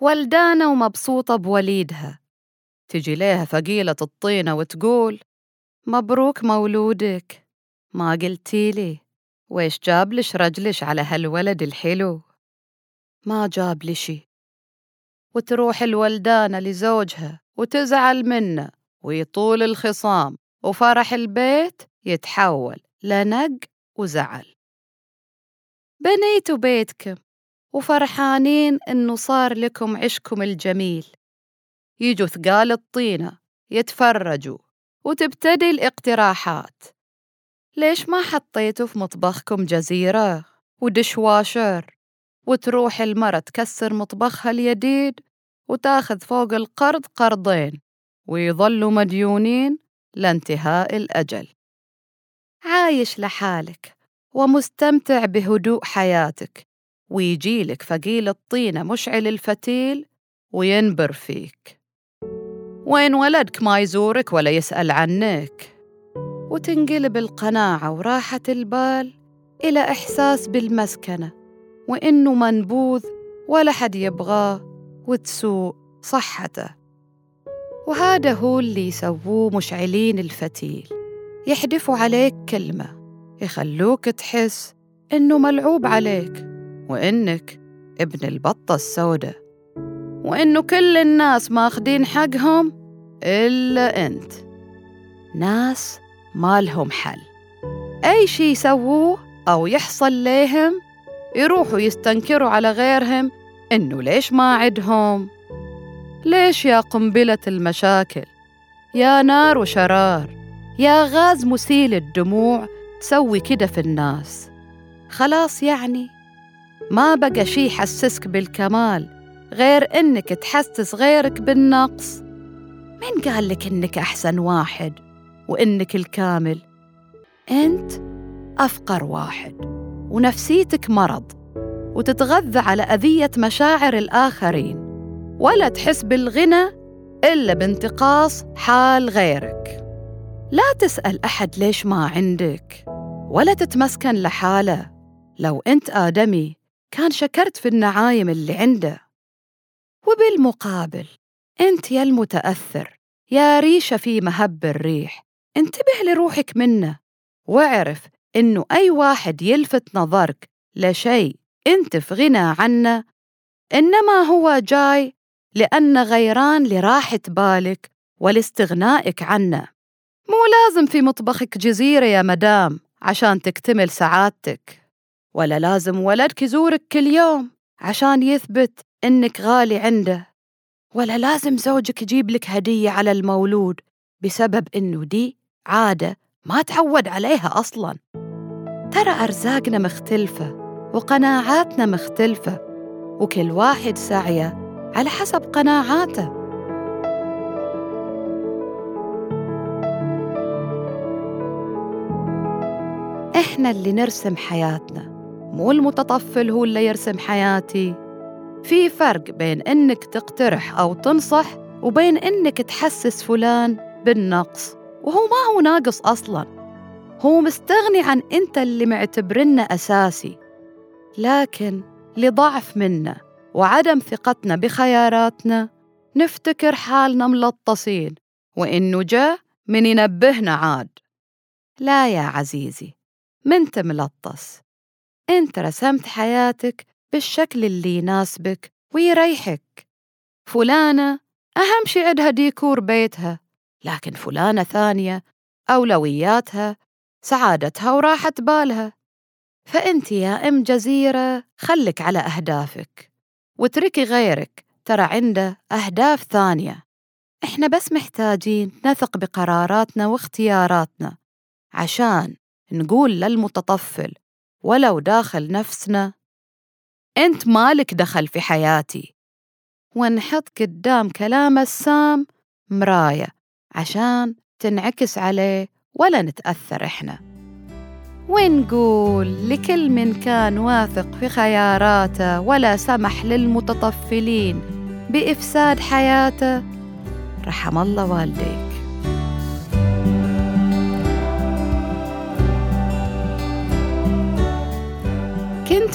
ولدانة ومبسوطة بوليدها. تجي ليها ثقيلة الطينة وتقول مبروك مولودك. ما قلتي لي. ويش جابلش رجلش على هالولد الحلو؟ ما جاب لي شي. وتروح الولدانة لزوجها وتزعل منه ويطول الخصام وفرح البيت يتحول لنق وزعل. بنيتوا بيتكم. وفرحانين إنه صار لكم عشكم الجميل. يجوا ثقال الطينة يتفرجوا وتبتدي الاقتراحات. ليش ما حطيتوا في مطبخكم جزيرة ودشواشر وتروح المرة تكسر مطبخها اليديد وتاخذ فوق القرض قرضين ويظلوا مديونين لانتهاء الأجل. عايش لحالك ومستمتع بهدوء حياتك ويجيلك فقيل الطينة مشعل الفتيل وينبر فيك. وين ولدك ما يزورك ولا يسأل عنك. وتنقلب القناعة وراحة البال إلى إحساس بالمسكنة وإنه منبوذ ولا حد يبغاه وتسوء صحته. وهذا هو اللي يسووه مشعلين الفتيل. يحدفوا عليك كلمة يخلوك تحس إنه ملعوب عليك. وإنك ابن البطة السوداء. وإنه كل الناس ماخدين حقهم إلا أنت. ناس ما لهم حل. أي شي يسووه أو يحصل ليهم يروحوا يستنكروا على غيرهم إنه ليش ما عدهم؟ ليش يا قنبلة المشاكل؟ يا نار وشرار؟ يا غاز مسيل الدموع؟ تسوي كده في الناس. خلاص يعني ما بقى شي يحسسك بالكمال غير إنك تحسس غيرك بالنقص. مين قال لك إنك أحسن واحد وإنك الكامل؟ أنت أفقر واحد ونفسيتك مرض وتتغذى على أذية مشاعر الآخرين ولا تحس بالغنى إلا بانتقاص حال غيرك. لا تسأل أحد ليش ما عندك ولا تتمسكن لحاله. لو أنت آدمي كان شكرت في النعايم اللي عنده. وبالمقابل أنت يا المتأثر يا ريشة في مهب الريح انتبه لروحك منه واعرف إنه أي واحد يلفت نظرك لشيء أنت في غنى عنه إنما هو جاي لأن غيران لراحة بالك ولاستغنائك عنه. مو لازم في مطبخك جزيرة يا مدام عشان تكتمل سعادتك. ولا لازم ولدك يزورك كل يوم عشان يثبت إنك غالي عنده. ولا لازم زوجك يجيب لك هدية على المولود بسبب إنه دي عادة ما تعود عليها أصلاً. ترى أرزاقنا مختلفة وقناعاتنا مختلفة وكل واحد سعيه على حسب قناعاته. إحنا اللي نرسم حياتنا. مو المتطفل هو اللي يرسم حياتي. في فرق بين إنك تقترح أو تنصح وبين إنك تحسس فلان بالنقص وهو ما هو ناقص أصلاً. هو مستغني عن أنت اللي معتبرنه أساسي. لكن لضعف منا وعدم ثقتنا بخياراتنا نفتكر حالنا ملطصين وإنه جاء من ينبهنا عاد. لا يا عزيزي منت ملطس. انت رسمت حياتك بالشكل اللي يناسبك ويريحك. فلانة أهم شي عندها ديكور بيتها لكن فلانة ثانية أولوياتها سعادتها وراحة بالها. فأنت يا أم جزيرة خلك على أهدافك واتركي غيرك ترى عنده أهداف ثانية. إحنا بس محتاجين نثق بقراراتنا واختياراتنا عشان نقول للمتطفل ولو داخل نفسنا. أنت مالك دخل في حياتي. ونحط قدام كلام السام مراية عشان تنعكس عليه ولا نتأثر إحنا. ونقول لكل من كان واثق في خياراته ولا سمح للمتطفلين بإفساد حياته؟ رحم الله والديك